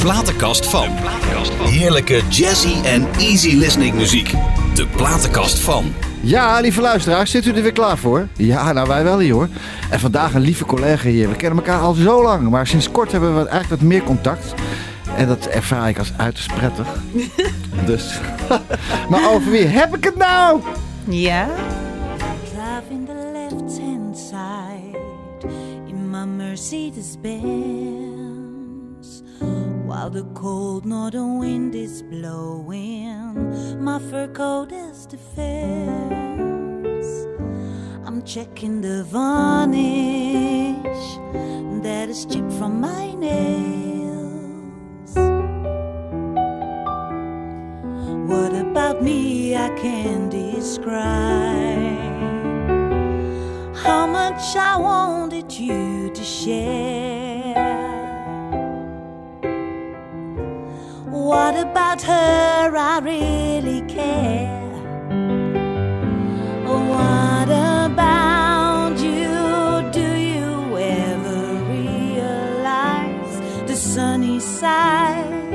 platenkast van. Heerlijke jazzy en easy listening muziek. De platenkast van. Ja, lieve luisteraars, zit u er weer klaar voor? Ja, nou wij wel hier hoor. En vandaag een lieve collega hier. We kennen elkaar al zo lang, maar sinds kort hebben we eigenlijk wat meer contact. En dat ervaar ik als uiterst prettig. dus. maar over wie heb ik het nou? Ja? Driving the left hand side in my Mercedes Benz. While the cold northern wind is blowing, my fur coat is defense. I'm checking the varnish that is chipped from my nails. What about me I can't describe? How much I wanted you to share. What about her? I really care. What about you? Do you ever realize the sunny side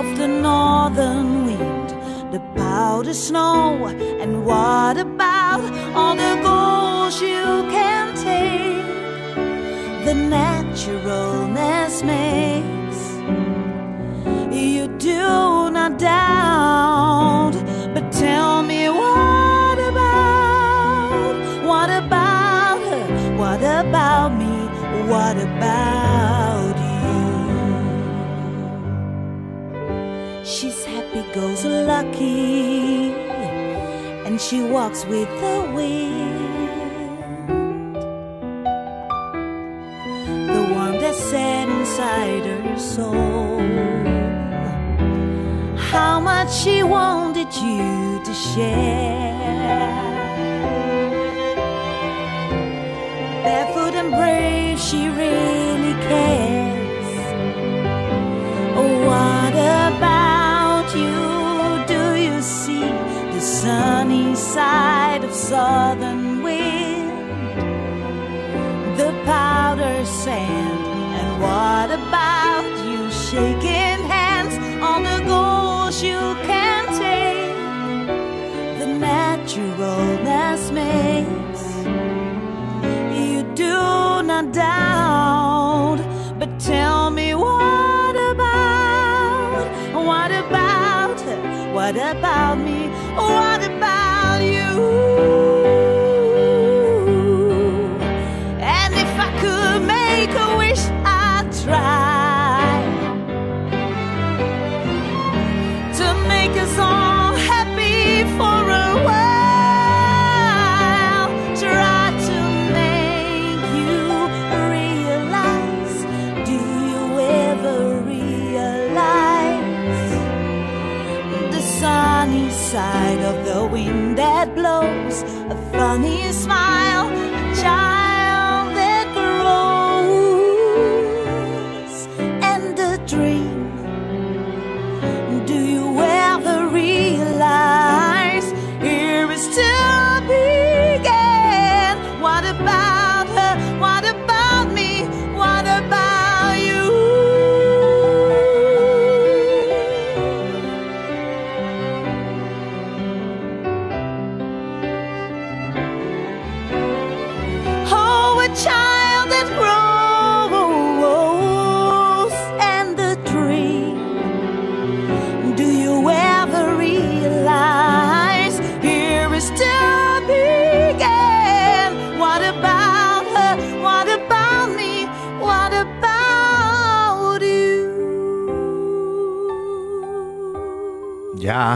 of the northern wind, the powder snow? And what about all the goals you can take? The naturalness makes you do not doubt. But tell me what about, what about her? What about me? What about you? She's happy, goes lucky, and she walks with the wind. The warmth that's set inside her soul how much she wanted you to share. Barefoot and brave, she really cares. What about you? Do you see the sunny side of southern wind? The powder sand, and what about you shaking doubt. But tell me what about, what about, what about dream.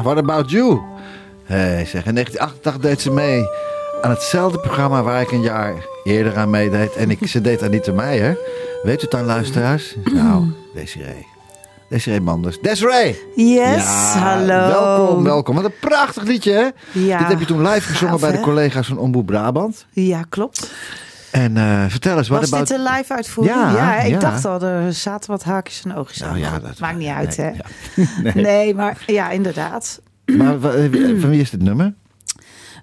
What about you? Hey, zeg, in 1988 deed ze mee aan hetzelfde programma waar ik een jaar eerder aan meedeed. En ik, ze deed mij, hè? Weet u het dan, luisteraars? Nou, Desiree. Desiree Manders. Desiree! Yes, Ja, hallo. Welkom, welkom. Wat een prachtig liedje, hè? Ja, Dit heb je toen live gezongen gaaf, bij de collega's van Omroep Brabant. Ja, klopt. En eh, vertel eens, wat Was about... dit een live uitvoering? Ja, Ja, ik ja. dacht al, er zaten wat haakjes en oogjes Nou aan. ja, Maar dat- Maakt niet uit, nee, hè? Nee. maar ja, inderdaad. Maar eh, van wie is dit nummer?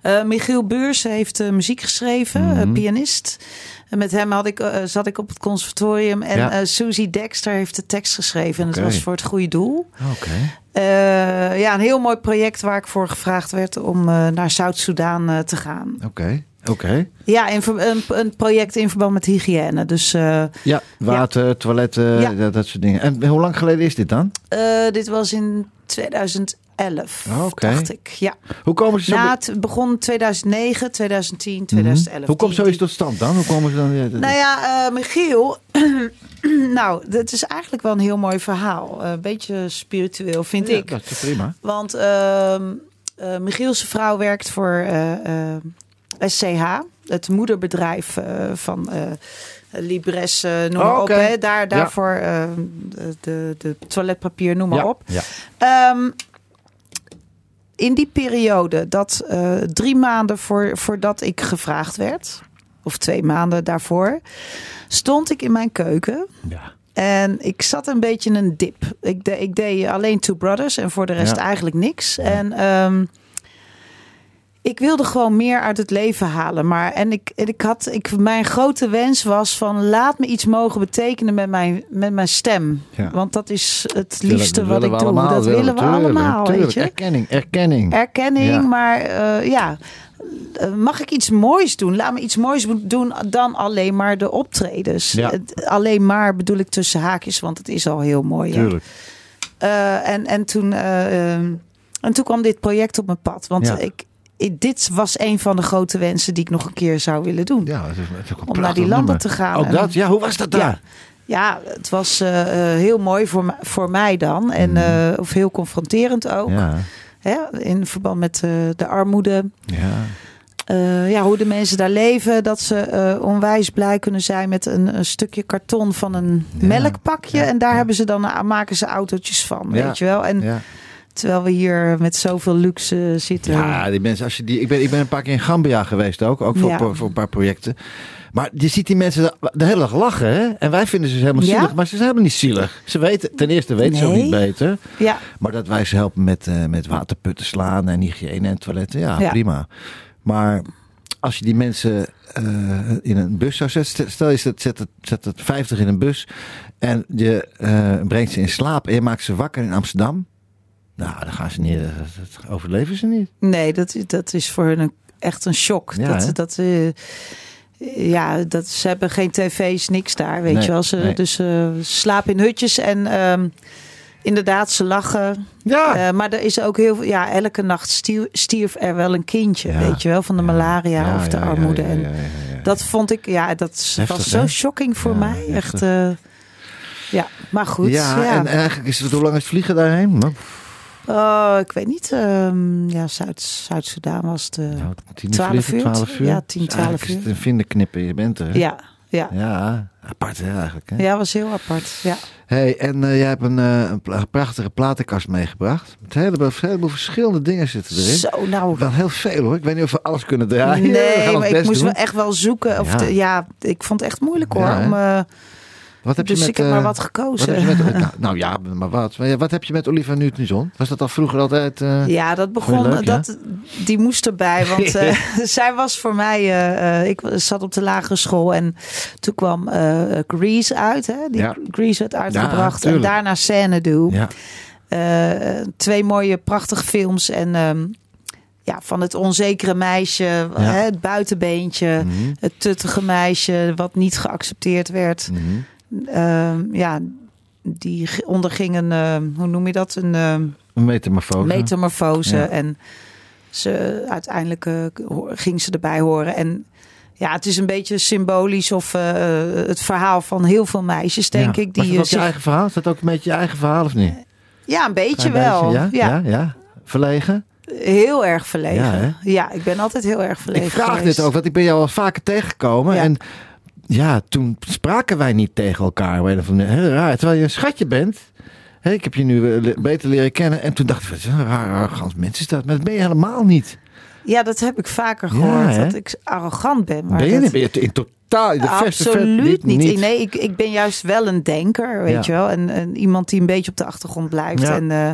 Eh, Michiel Beurs heeft muziek geschreven, Mhm. pianist. En met hem had ik, zat ik op het conservatorium. En Ja. Susie Dexter heeft de tekst geschreven. En het was voor het goede doel. Oké. Eh, ja, een heel mooi project waar ik voor gevraagd werd om naar Zuid-Soedan te gaan. Oké. Oké. Ja, in, een, een project in verband met hygiëne. Dus eh, Ja, water, toiletten, Ja. dat, dat soort dingen. En hoe lang geleden is dit dan? eh, dit was in 2011, Oh, Oké. dacht ik. Ja. Hoe komen ze zo... Na, het begon 2009, 2010, 2011. Mhm. Hoe komt zoiets tot stand dan? Hoe komen ze dan... ja, Nou ja, eh, Michiel. nou, het is eigenlijk wel een heel mooi verhaal. Een beetje spiritueel, vind ik. Dat is prima. Want ehm eh, Michiel's vrouw werkt voor SCH, het moederbedrijf eh, van eh Libres, eh, noem Oh, maar op. Hè. Daar, daarvoor de, de, toiletpapier, noem maar ja. op. Ja. Ehm, in die periode, dat drie maanden voor, voordat ik gevraagd werd, of twee maanden daarvoor, stond ik in mijn keuken. ja. En ik zat een beetje in een dip. Ik, de, ik deed alleen Two Brothers en voor de rest Ja. eigenlijk niks. En ehm, ik wilde gewoon meer uit het leven halen. Maar en ik, en ik had, ik, mijn grote wens was van laat me iets mogen betekenen met mijn, met mijn stem. Ja. Want dat is het liefste wat willen ik doe. allemaal, dat willen we tuurlijk, allemaal, tuurlijk. weet je. Erkenning, erkenning. Erkenning, Ja. maar eh, ja. Mag ik iets moois doen? Laat me iets moois doen dan alleen maar de optredens. Ja. Alleen maar bedoel ik tussen haakjes, want het is al heel mooi. Tuurlijk. Eh, en, en, toen, eh, ehm, en toen kwam dit project op mijn pad. Want ik- dit was een van de grote wensen die ik nog een keer zou willen doen. Ja, dat is, dat is ook een Om naar die landen nummer. te gaan. Ook dat? Ja, hoe was dat daar? Ja. Ja, het was eh, eh, heel mooi voor, voor mij dan. En, eh, of heel confronterend ook. Ja, in verband met de armoede. ja. Ja, hoe de mensen daar leven. Dat ze onwijs blij kunnen zijn met een, een stukje karton van een Ja, melkpakje. en daar hebben ze dan, maken ze autootjes van. Weet je wel? En ja. Terwijl we hier met zoveel luxe zitten. Ja, die mensen, als je die, ik, ben, ik ben een paar keer in Gambia geweest ook, ook voor, Ja. voor, voor een paar projecten. Maar je ziet die mensen de, hele dag lachen, hè? En wij vinden ze helemaal Ja? zielig, maar ze zijn helemaal niet zielig. Ze weten, ten eerste weten ze ook niet beter. Ja, Maar dat wij ze helpen met, eh, met waterputten slaan en hygiëne en toiletten, ja, Ja. prima. Maar als je die mensen eh, in een bus zou zetten, stel je zet, zet, het, zet het 50 in een bus en je eh, brengt ze in slaap en je maakt ze wakker in Amsterdam. Nou, dan gaan ze niet, dat, dat overleven ze niet. nee, dat, dat is voor hun een, echt een shock. Ja, hè? dat, dat, eh, ja, dat, ze hebben geen tv's, niks daar, weet Nee, je wel. Ze, nee. Dus ze slapen in hutjes en ehm, inderdaad, ze lachen. Ja, Eh, maar er is ook heel veel, ja, elke nacht stier- stierf er wel een kindje, Ja. weet je wel, van de malaria of de armoede. En dat vond ik, ja, dat Heftig, was zo hè? shocking voor mij. heftig. Echt, eh, ja, maar goed. ja, Ja, En, en eigenlijk is het, hoe lang is het vliegen daarheen? Oh, ik weet niet. ehm, ja, Zuid- Zuid-Soedan was het. eh, nou, tien 12 vliegen, uur? 12 uur. Ja, 10, Dus eigenlijk 12 is het uur. een vinderknippen, je bent er. hè? ja, ja. Ja, apart hè, eigenlijk. Hè? Ja, was heel apart. Ja. Hey, en eh, jij hebt een, eh, een prachtige platenkast meegebracht. Met een heleboel, een heleboel verschillende dingen zitten erin. Zo, nou. Wel heel veel hoor. Ik weet niet of we alles kunnen draaien. Nee, maar ik moest doen. wel echt wel zoeken. Of Ja. ik vond het echt moeilijk hoor. Ja, om, Wat heb dus je met, ik heb eh, maar wat wat gekozen. heb je met, nou, nou ja, maar wat. Wat heb je met Olivia Newton-John? Was dat al vroeger altijd... eh, Ja, dat begon. Ja? dat, Die moest erbij. Want eh, zij was voor mij. eh, eh, ik zat op de lagere school. En toen kwam eh, Grease uit. Hè? Die Ja. Grease werd uitgebracht. en daarna. Ja, Eh, twee mooie, prachtige films. En ehm, ja, van het onzekere meisje, hè, het buitenbeentje, Mhm, het tuttige meisje, wat niet geaccepteerd werd. mhm. Ja, die onderging een, ehm, hoe noem je dat? Een ehm, Een metamorfose. metamorfose. Ja. En ze, uiteindelijk eh, ging ze erbij horen. En ja, het is een beetje symbolisch of eh, het verhaal van heel veel meisjes, denk Ja. ik. Die dat eh, ook je eigen verhaal? Is dat ook een beetje je eigen verhaal of niet? ja, een beetje Klein wel. beetje, ja. ja? Ja, ja. Verlegen? Heel erg verlegen. Ja, ik ben altijd heel erg verlegen Ik vraag geweest. dit ook, want ik ben jou al vaker tegengekomen. En ja, toen spraken wij niet tegen elkaar. Heel raar. Terwijl je een schatje bent. Hè, ik heb je nu eh, beter leren kennen. En toen dacht ik, wat is een raar arrogant mens is dat. Maar dat ben je helemaal niet. Ja, dat heb ik vaker gehoord. dat ik arrogant ben. Maar ben je dat-? Ben je in totaal... De Absoluut niet. niet. Nee, ik, ik ben juist wel een denker, weet Ja. je wel. En, en iemand die een beetje op de achtergrond blijft. Ja. En, eh,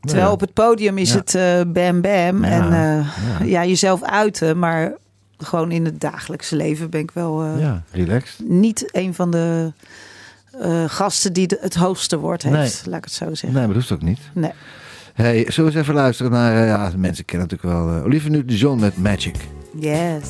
Terwijl Ja. op het podium is het eh, bam bam. En ja. jezelf uiten. Maar gewoon in het dagelijkse leven ben ik wel eh, Ja, relaxed. niet een van de eh, gasten die de- het hoogste woord heeft. Laat ik het zo zeggen. Nee, maar dat hoeft ook niet. Nee. Hey, zullen we eens even luisteren naar... eh, ja, mensen kennen natuurlijk wel... Olivia Newton-John met Magic. Yes.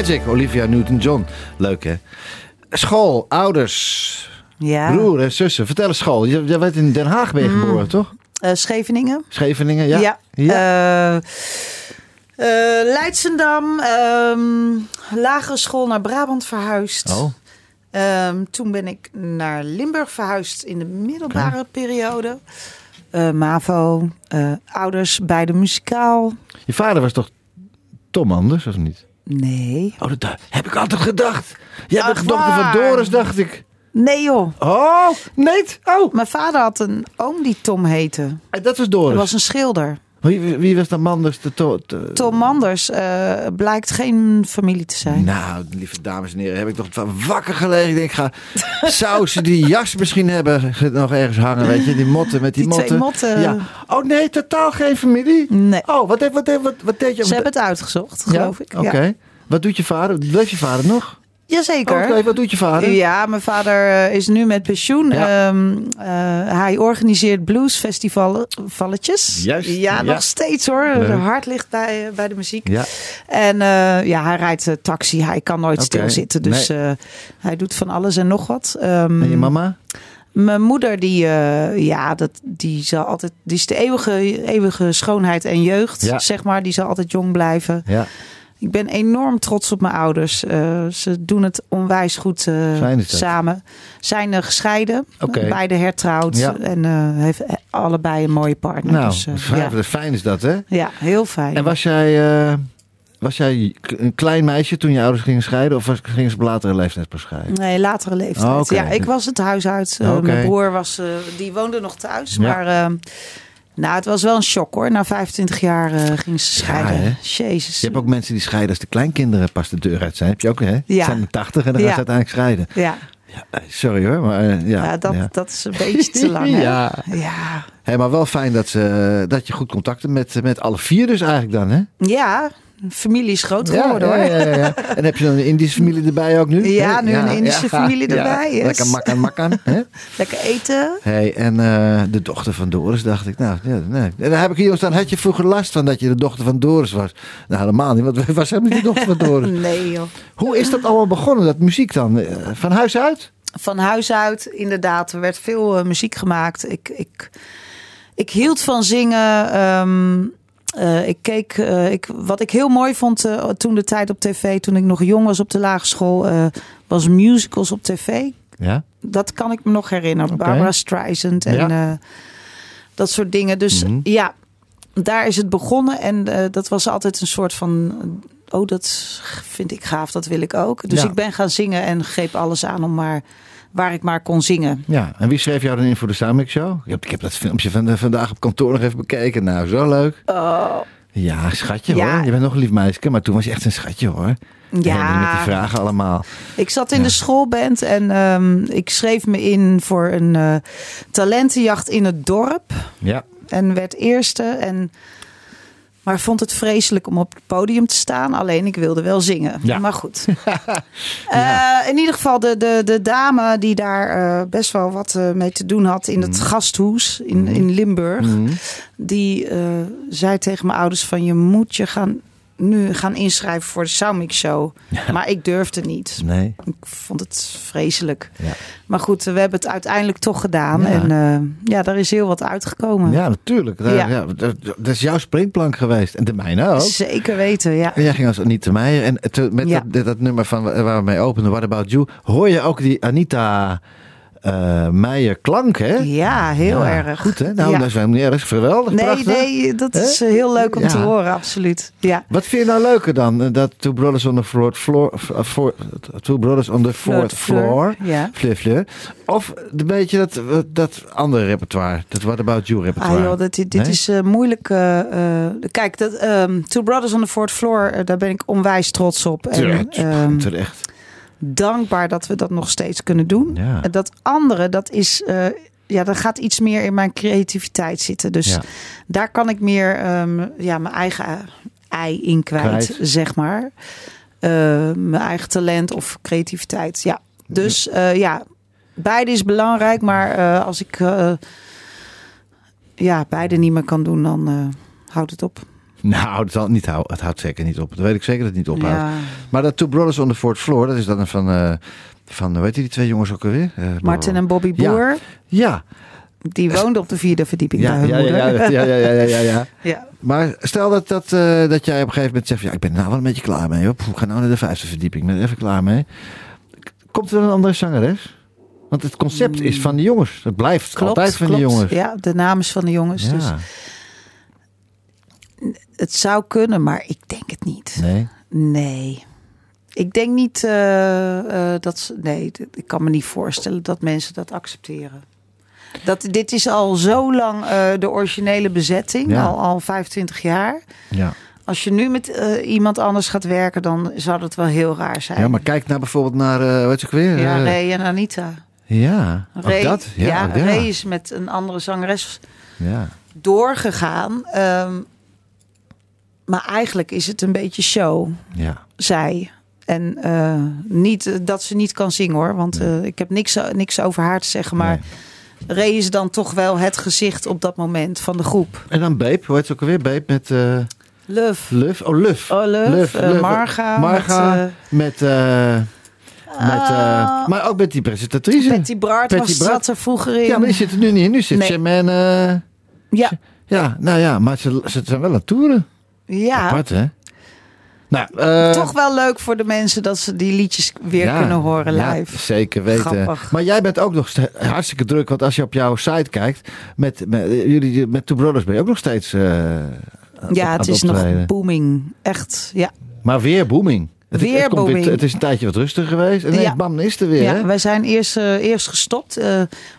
Magic, Olivia Newton-John. Leuk, hè? School, ouders, Ja. broer en zussen. Vertel eens school. Je, je bent in Den Haag ben je Mm. geboren, toch? Eh, Scheveningen. Scheveningen, ja? Ja. Ja. Eh, eh, Leidsendam. ehm, lagere school naar Brabant verhuisd. oh, Ehm, toen ben ik naar Limburg verhuisd in de middelbare periode. MAVO, eh, ouders, beide muzikaal. Je vader was toch Tom Anders, of niet? Nee. Oh, dat heb ik altijd gedacht. Jij bent de dochter van? Doris, dacht ik. Nee joh. Oh, nee. Oh, Mijn vader had een oom die Tom heette. dat was Dat Doris. was een schilder. Wie, wie was dan Manders? De to, te- Tom Manders eh, blijkt geen familie te zijn. Nou, lieve dames en heren, heb ik toch van wakker gelegen. Ik denk, ga sausen die jas misschien hebben nog ergens hangen, weet je. Die motten met die, motten. motten. Ja. Oh nee, totaal geen familie? Nee. Oh, wat, wat, wat, wat, wat deed je? Ze hebben het uitgezocht, geloof ja? ik. Oké. Ja. Wat doet je vader? Leeft je vader nog? Jazeker. Oké, wat doet je vader? Ja, mijn vader eh, is nu met pensioen. Ja. Ehm, eh, hij organiseert bluesfestivalletjes. Juist, Ja, ja. nog steeds hoor. Leuk. De hart ligt bij, eh, bij de muziek. Ja. En eh, ja, hij rijdt taxi. Hij kan nooit stilzitten. Dus eh, hij doet van alles en nog wat. Ehm, En je mama? Mijn moeder, die, eh, ja, dat, die, zal altijd, die is de eeuwige, eeuwige schoonheid en jeugd, Ja. zeg maar. Die zal altijd jong blijven. Ja. Ik ben enorm trots op mijn ouders. Eh, ze doen het onwijs goed eh, samen. Zijn eh, gescheiden, Oké. beide hertrouwd. Ja. En eh, heeft allebei een mooie partner. Nou, dus, fijn, ja. fijn is dat, hè? ja, heel fijn. En was jij, was jij een klein meisje toen je ouders gingen scheiden? Of was, gingen ze op latere leeftijd pas scheiden? Nee, latere leeftijd. Oh. Ja, ik was het huis uit. Mijn broer was, die woonde nog thuis. Ja. Maar eh, nou, het was wel een shock hoor. Na 25 jaar eh gingen ze scheiden. Jezus. Je hebt ook mensen die scheiden als de kleinkinderen pas de deur uit zijn. Heb je ook, hè? Ja. Zijn 80 en dan gaan ze uiteindelijk scheiden. Ja, Ja, eh, sorry hoor, maar eh, ja. ja, dat, ja. dat is een beetje te lang. Hè? Ja. Ja. Hey, maar wel fijn dat, ze, dat je goed contact hebt met, met alle vier dus eigenlijk dan, hè? ja, familie is groot geworden ja, hoor. ja, ja, ja. En heb je dan een Indische familie erbij ook nu? Ja, nu een Indische familie erbij, yes. Lekker makkan makkan. hè? Lekker eten. Hey, en eh, de dochter van Doris, dacht ik. Nou, nee. En dan heb ik hier staan. Had je vroeger last van dat je de dochter van Doris was? Nou, helemaal niet. Want we was helemaal niet de dochter van Doris. Nee joh. Hoe is dat allemaal begonnen, dat muziek dan? Eh, Van huis uit? Van huis uit, inderdaad. Er werd veel eh, muziek gemaakt. Ik, ik, ik hield van zingen. Ehm, eh, ik keek, eh, ik, wat ik heel mooi vond eh, toen de tijd op tv, toen ik nog jong was op de lagere school, was musicals op tv. Ja. Dat kan ik me nog herinneren. Barbara Streisand en Ja. dat soort dingen. Dus Mhm. ja, daar is het begonnen. En dat was altijd een soort van... Oh, dat vind ik gaaf, dat wil ik ook. Dus Ja. ik ben gaan zingen en greep alles aan om maar waar ik maar kon zingen. Ja, en wie schreef jou dan in voor de Soundmix Show? Ik heb, ik heb dat filmpje van de, vandaag op kantoor nog even bekeken. Nou, zo leuk. Oh, Ja, schatje Ja. hoor. Je bent nog een lief meisje, maar toen was je echt een schatje hoor. Ja. En met die vragen allemaal. ik zat in Ja. de schoolband en ehm, ik schreef me in voor een eh, talentenjacht in het dorp. Ja. En werd eerste. En, maar vond het vreselijk om op het podium te staan. Alleen ik wilde wel zingen. Ja. Maar goed. Eh, in ieder geval de, de, de dame die daar eh, best wel wat eh, mee te doen had in het gasthoes in, in Limburg. Mhm. Die zei tegen mijn ouders van je moet je gaan, nu gaan inschrijven voor de Soundmix Show. Maar ik durfde niet. Nee. Ik vond het vreselijk. Ja. Maar goed, we hebben het uiteindelijk toch gedaan. Ja. En eh, ja, daar is heel wat uitgekomen. Ja, natuurlijk. Ja, dat, is jouw springplank geweest. En de mijne ook. Zeker weten, ja. En jij ging als Anita Meijer. En het- met Ja. dat, dat nummer van wa- waar we mee openen, What About You, hoor je ook die Anita eh Meijer klank, hè? Ja, heel Ja, erg. Goed, hè? Nou, Ja. dat is helemaal niet erg. Geweldig, Nee, prachtig. nee, dat is eh, heel leuk om Ja. te horen, absoluut. Ja. Wat vind je nou leuker dan? eh, Dat Two Brothers on the Fourth Floor... uh, four- two Brothers on the Fourth Floor... Ja. Fleur, fleur. Of een beetje dat, dat andere repertoire. Dat What About You Ah repertoire. joh, dit, dit Nee? is eh, moeilijk. kijk, dat, ehm, Two Brothers on the Fourth Floor, daar ben ik onwijs trots op. En Terecht. ehm, Terecht. Dankbaar dat we dat nog steeds kunnen doen. Ja. Dat andere, dat is... eh, ja, daar gaat iets meer in mijn creativiteit zitten. Dus Ja. daar kan ik meer ehm, ja, mijn eigen ei in kwijt, Kwijt. zeg maar. Eh, mijn eigen talent of creativiteit. Ja, dus eh, ja, beide is belangrijk. Maar eh, als ik eh, ja, beide niet meer kan doen, dan eh, houdt het op. Nou, het, niet hou, het houdt zeker niet op. Dat weet ik zeker dat het niet ophoudt. Ja. Maar dat Two Brothers on the Fourth Floor, dat is dan van, eh van hoe heet die, twee jongens ook alweer? Eh, Martin en Bobby. Boer, Ja, die woonden op de vierde verdieping ja, bij hun ja, moeder. ja, ja, ja, ja, ja, ja. Maar stel dat, dat, eh, dat jij op een gegeven moment zegt, ja, ik ben er nou wel een beetje klaar mee. Hoor. Poeh, Ik ga nou naar de vijfde verdieping, ik ben er even klaar mee. komt er een andere zangeres? Want het concept is van de jongens. Het blijft Klopt, altijd van klopt. de jongens. Ja, de naam is van de jongens. Ja. Dus het zou kunnen, maar ik denk het niet. Nee. Nee. Ik denk niet eh, eh, dat ze. Nee, ik kan me niet voorstellen dat mensen dat accepteren. Dat, dit is al zo lang eh, de originele bezetting, Ja. al, al 25 jaar. Ja. Als je nu met iemand anders gaat werken, dan zou dat wel heel raar zijn. ja, maar kijk nou bijvoorbeeld naar, wat ook weer? Ja, Ray en Anita. Ja, Ray, dat. Ja, ja, ja. Ray is met een andere zangeres ja. doorgegaan. ehm, maar eigenlijk is het een beetje show, ja. zij. En eh, niet eh, dat ze niet kan zingen hoor, want eh, ik heb niks, niks over haar te zeggen. Maar Ray is dan toch wel het gezicht op dat moment van de groep. En dan Beep, hoe heet ze ook alweer? Beep met eh Love. Luf. Oh, Luf. Oh, Luf. eh, Marga. Marga Met, met... met Ah. maar ook met die presentatrice. Betty Bart Betty was, Bart. zat er vroeger in. Ja, maar die zit er nu niet in. Nu zit Nee. Charmaine... eh, ja, ja, nou ja, maar ze, ze zijn wel aan het toeren. Ja. Apart, hè? Nou, eh, toch wel leuk voor de mensen dat ze die liedjes weer ja, kunnen horen ja, live. zeker weten. Grappig. Maar jij bent ook nog hartstikke druk. Want als je op jouw site kijkt, met, met, jullie, met Two Brothers ben je ook nog steeds eh, Ja, het is nog booming. Echt, ja. Maar weer booming. Het, Weer het, booming. het is een tijdje wat rustig geweest. En Ja. bam, is er weer. ja hè? wij zijn eerst, eh, eerst gestopt.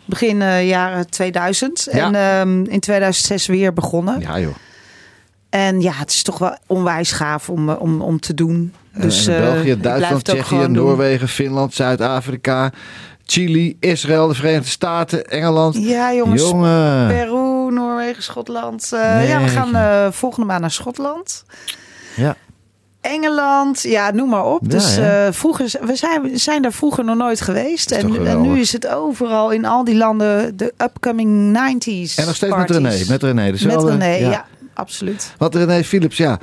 begin jaren 2000. Ja. En ehm, in 2006 weer begonnen. Ja, joh. En ja, het is toch wel onwijs gaaf om, eh, om, om te doen. Dus eh, België, Duitsland, Tsjechië, doen. Noorwegen, Finland, Zuid-Afrika, Chili, Israël, de Verenigde Staten, Engeland. Ja, jongens. Jongen. Peru, Noorwegen, Schotland. Eh, ja, we gaan volgende maand naar Schotland. Ja. Engeland, ja, noem maar op. Ja, dus vroeger, we zijn, we zijn daar vroeger nog nooit geweest. En, nu is het overal in al die landen de upcoming 90s. En nog steeds parties. met René. Met René. Dus Met wel, René, ja. Absoluut. Want René Philips, ja.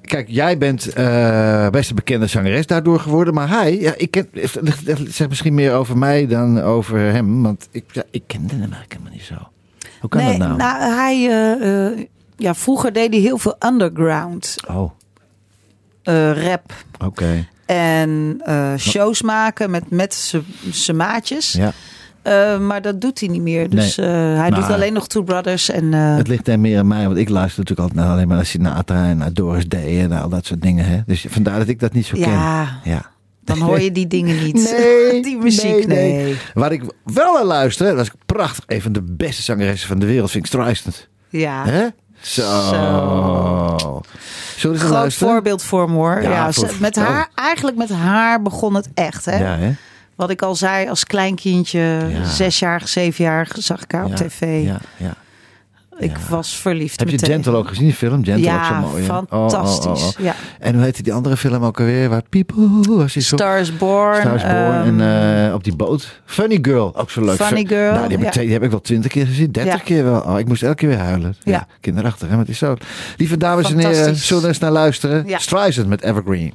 Kijk, jij bent eh, best een bekende zangeres daardoor geworden. Maar hij, ja, ik ken, zegt misschien meer over mij dan over hem. Want ik, ja, ik kende hem eigenlijk helemaal niet zo. Hoe kan nee, dat nou? hij, eh, eh, ja, vroeger deed hij heel veel underground Oh, rap. oké. En shows maken met, met zijn maatjes. Ja. Eh, maar dat doet hij niet meer. Dus eh, hij Maar- doet alleen nog Two Brothers. En, eh, Het ligt er meer aan mij, want ik luister natuurlijk altijd naar, alleen maar naar Sinatra en naar Doris Day en al dat soort dingen. Hè? Dus vandaar dat ik dat niet zo ken. ja, dan hoor je die dingen niet. Nee, die muziek, nee, nee. nee. Waar ik wel naar luister, dat is prachtig. Een van de beste zangeressen van de wereld vind ik Streisand. Ja, Hè? Zo. Zo. Zullen groot luisteren? voorbeeld voor me hoor. Ja, Ja, voor- ze- met oh. haar, eigenlijk met haar begon het echt. Hè? Ja, hè? Wat ik al zei, als kleinkindje, Ja. zesjarig, zevenjarig, zag ik haar op tv. Ja, ja. Ik was verliefd Heb je. Gentle ook gezien, die film? Gentle ja, ook zo mooi. fantastisch. Oh, oh, oh, oh. Ja. En hoe heette die andere film ook alweer? Waar People was. Stars Born. Stars Born ehm, en eh, op die boot. Funny Girl, ook zo leuk. Funny Girl, Nou, die, heb ik, ja. twee- die heb ik wel twintig keer gezien, dertig keer wel. Oh, ik moest elke keer weer huilen. Ja. Kinderachtig, hè? Maar het is zo. Lieve dames en heren, Fantastisch. zullen we eens naar luisteren? Ja. Streisand met Evergreen.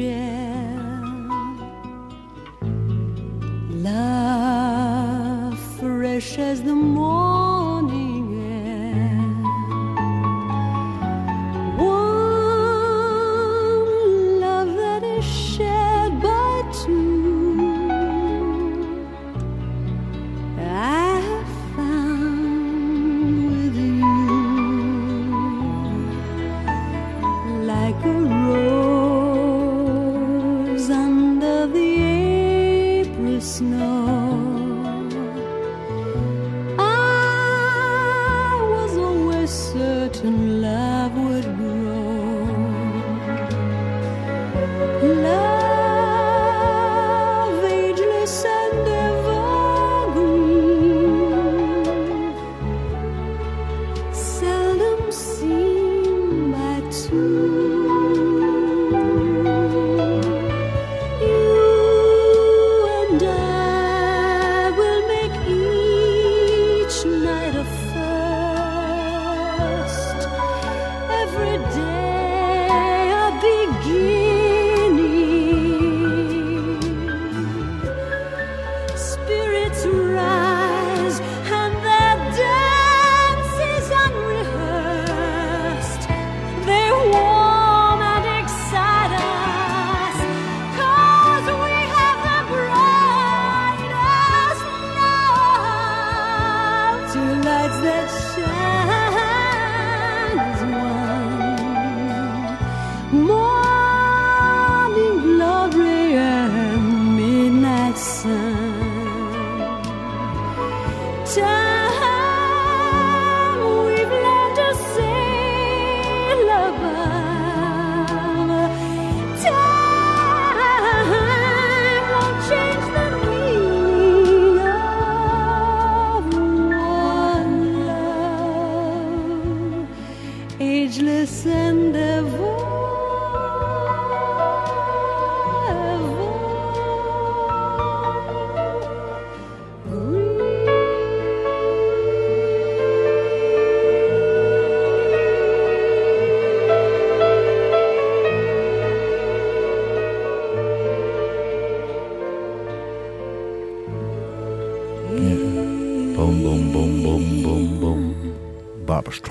Easy chair. Love fresh as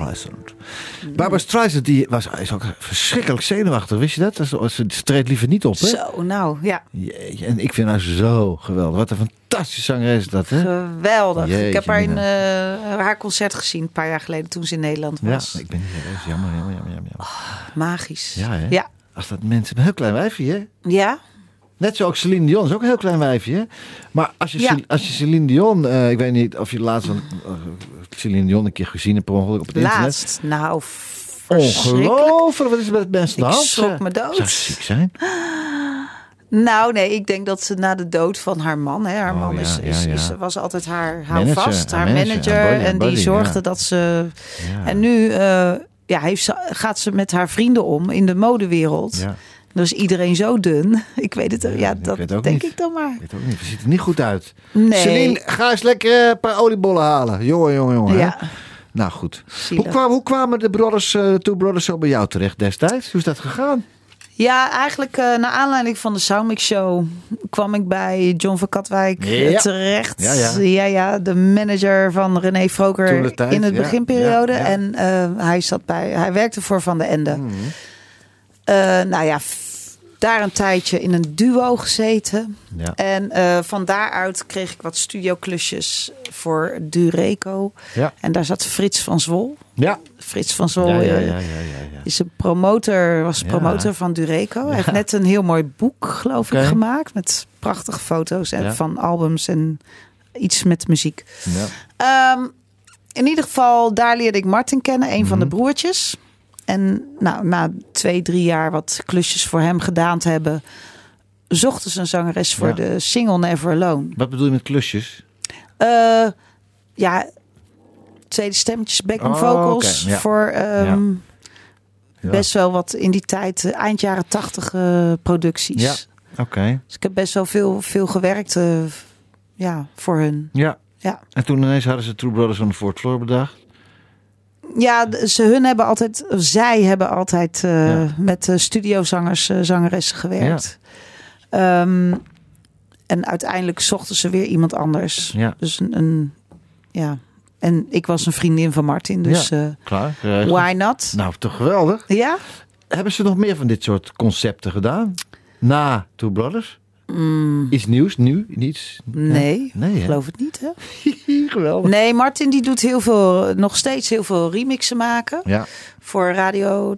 Barbara Streisand. Barbara Streisand die was, is ook verschrikkelijk zenuwachtig. Wist je dat? Ze, treedt liever niet op, hè? Zo, nou ja, Jeetje, en ik vind haar zo geweldig. Wat een fantastische zangeres is dat, hè? geweldig. ik heb haar, in, eh, haar concert gezien een paar jaar geleden toen ze in Nederland Ja, was. ik ben niet serieus. Jammer, jammer, jammer, jammer. Magisch. Ja, hè? Ja. Als dat mensen... Een heel klein wijfje, hè? Ja? Net zo ook Celine Dion is ook een heel klein wijfje. Hè? Maar als je, Ja. Als je Celine Dion... eh, ik weet niet of je laatst van, eh, Celine Dion een keer gezien hebt per ongeluk op het internet. Laatst. Nou, verschrikkelijk. Ongelooflijk. Wat is er met mensen aan de Ik schrok me dood. Zou ze ziek zijn? Nou, nee, ik denk dat ze na de dood van haar man, hè, haar Oh, man is, ja, is, ja. is- was altijd haar Manager, houvast, haar haar manager, manager. haar body- en die zorgde dat ze. En nu eh, ja, heeft ze, gaat ze met haar vrienden om in de modewereld. Is iedereen zo dun. Ik weet het, Ja, ja, ik dat denk niet. ik dan maar. weet ook niet. Het ziet er niet goed uit. Nee. Celine, ga eens lekker een paar oliebollen halen. Jongen, jongen, jongen. hè? Ja, Nou goed. Hoe, zielig. kwam, hoe kwamen de brothers, eh Two Brothers zo bij jou terecht destijds? Hoe is dat gegaan? Ja, eigenlijk eh naar aanleiding van de Soundmix Show kwam ik bij John van Katwijk eh, Ja. terecht. Ja, ja. ja, ja, de manager van René Vroker in het beginperiode. En hij zat bij, hij werkte voor Van de Ende. Eh, nou ja, daar een tijdje in een duo gezeten. Ja. En eh, van daaruit kreeg ik wat studioklusjes voor Dureco. Ja. En daar zat Frits van Zwol. Ja. Frits van Zwol Ja, ja, ja, eh, ja, ja, ja. is een promotor, was promotor van Dureco. Hij heeft net een heel mooi boek, geloof ik, gemaakt. Met prachtige foto's en van albums en iets met muziek. Ja. Ehm, in ieder geval, daar leerde ik Martin kennen, een van de Mhm. broertjes. En nou, na twee, drie jaar wat klusjes voor hem gedaan te hebben, zochten ze een zangeres voor Ja. de single Never Alone. Wat bedoel je met klusjes? Eh, ja, tweede stemmetjes, backing Oh, vocals ja. voor ehm, Ja. best wel wat in die tijd, eh, eind jaren tachtig eh, producties. Ja. Oké. Dus ik heb best wel veel, veel gewerkt ja, voor hun. Ja. Ja. En toen ineens hadden ze True Brothers on the Fourth Floor bedacht. Ja, ze hun hebben altijd, zij hebben altijd eh, Ja. met studiozangers, eh, zangeressen gewerkt. Ehm, en uiteindelijk zochten ze weer iemand anders. Ja. Dus een, een ja. En ik was een vriendin van Martin, dus eh, Klaar. why not? Nou, toch geweldig. Ja? Hebben ze nog meer van dit soort concepten gedaan? Na Two Brothers? Iets nieuws? Nu? Niets? Mm, Nee, Nee, ik geloof het niet. Hè? geweldig. Nee, Martin die doet heel veel, nog steeds heel veel remixen maken Ja. voor radio,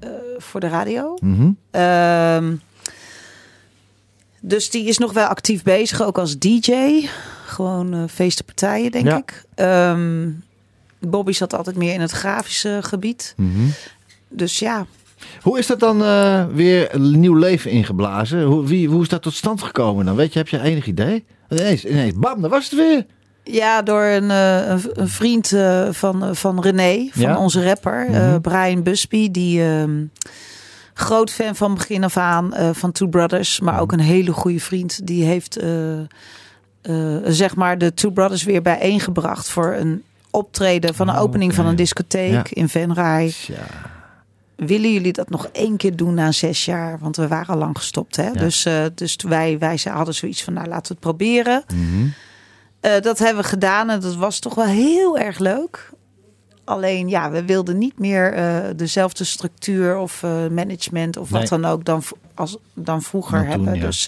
eh, voor de radio. Mhm. Ehm, dus die is nog wel actief bezig, ook als DJ. Gewoon eh feestenpartijen, denk Ja. ik. Ehm, Bobby zat altijd meer in het grafische gebied. Mhm. Dus ja, Hoe is dat dan eh, weer nieuw leven ingeblazen? Hoe, wie, hoe is dat tot stand gekomen dan? Weet je, heb je enig idee? Ineens, ineens bam, daar was het weer. Ja, door een, eh, een, vriend eh, van, van René, van Ja? onze rapper, Mhm. Brian Busby, die ehm, groot fan van begin af aan van Two Brothers, maar ook een hele goede vriend. Die heeft zeg maar de Two Brothers weer bijeengebracht voor een optreden van een Oh, opening van een discotheek Ja. in Venray. Tja. Willen jullie dat nog één keer doen na zes jaar? Want we waren al lang gestopt. Hè? Dus, eh, dus wij, wij ze- hadden zoiets van, nou laten we het proberen. Mhm. Eh, dat hebben we gedaan en dat was toch wel heel erg leuk. Alleen ja, we wilden niet meer eh, dezelfde structuur of management of wat dan ook dan, als, dan vroeger hebben. ja. Dus,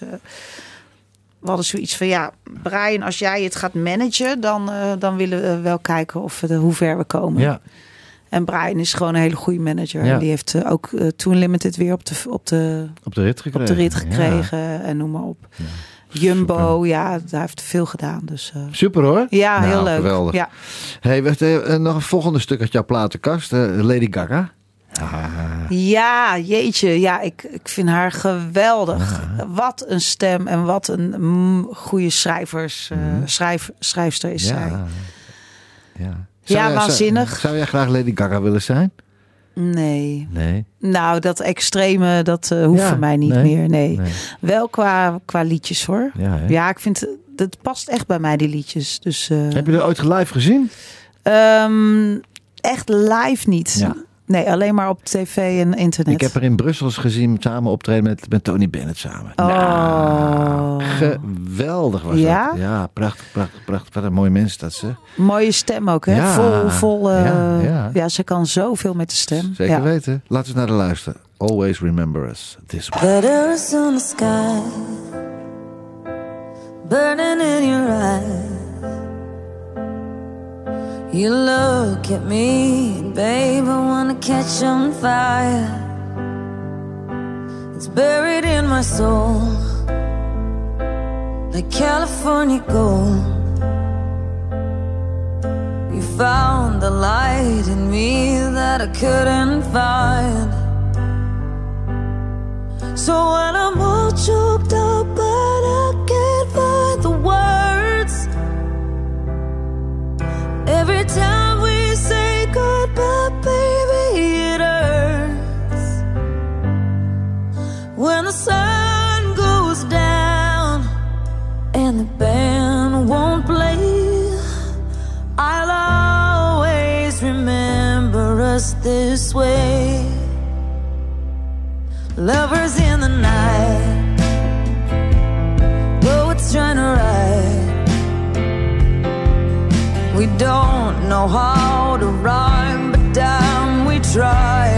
we hadden zoiets van ja, Brian, als jij het gaat managen, dan, dan willen we wel kijken of we, hoe ver we komen. Ja, En Brian is gewoon een hele goede manager. Ja. En die heeft eh, ook eh, Toon Limited weer op de, op de, op de rit gekregen. op de rit Ja. gekregen en noem maar op. Jumbo, ja, daar heeft veel gedaan. Dus eh, Super hoor. ja, Nou, heel leuk. Geweldig. Ja. Hey, wacht, nog een volgende stuk uit jouw platenkast. Lady Gaga. ja, jeetje. Ja, ik, ik vind haar geweldig. Wat een stem en wat een mm, goede schrijvers, eh, schrijf, schrijfster is zij. Mhm. Ja. Ja, Ja, jij- waanzinnig. Zou, zou jij graag Lady Gaga willen zijn? Nee. Nee. Nou, dat extreme, dat eh, hoeft Ja, voor mij niet nee, meer. Nee. nee. Wel qua, qua liedjes hoor. Ja, hè? Ja, ik vind het past echt bij mij, die liedjes. Dus eh, Heb je er ooit live gezien? ehm, echt live niet. Ja. Nee, alleen maar op tv en internet. Ik heb er in Brussel eens gezien samen optreden met, met Tony Bennett samen. Oh. Nou, geweldig was Ja? dat. Ja, prachtig, prachtig, prachtig. Wat een mooie mens dat ze. Mooie stem ook, hè? Ja. Vol, vol. eh, Ja, ja, ja. ze kan zoveel met de stem. Zeker ja. weten. Laten we naar de luisteren. Always remember us this way. That Arizona sky burning in your eyes. You look at me, babe, I wanna catch on fire. It's buried in my soul, like California gold. You found the light in me that I couldn't find. So when I'm all choked up, Every time we say goodbye, baby, it hurts. When the sun goes down and the band won't play, I'll always remember us this way. Lovers in the night, poets trying to write. Don't know how to rhyme, but damn, we try.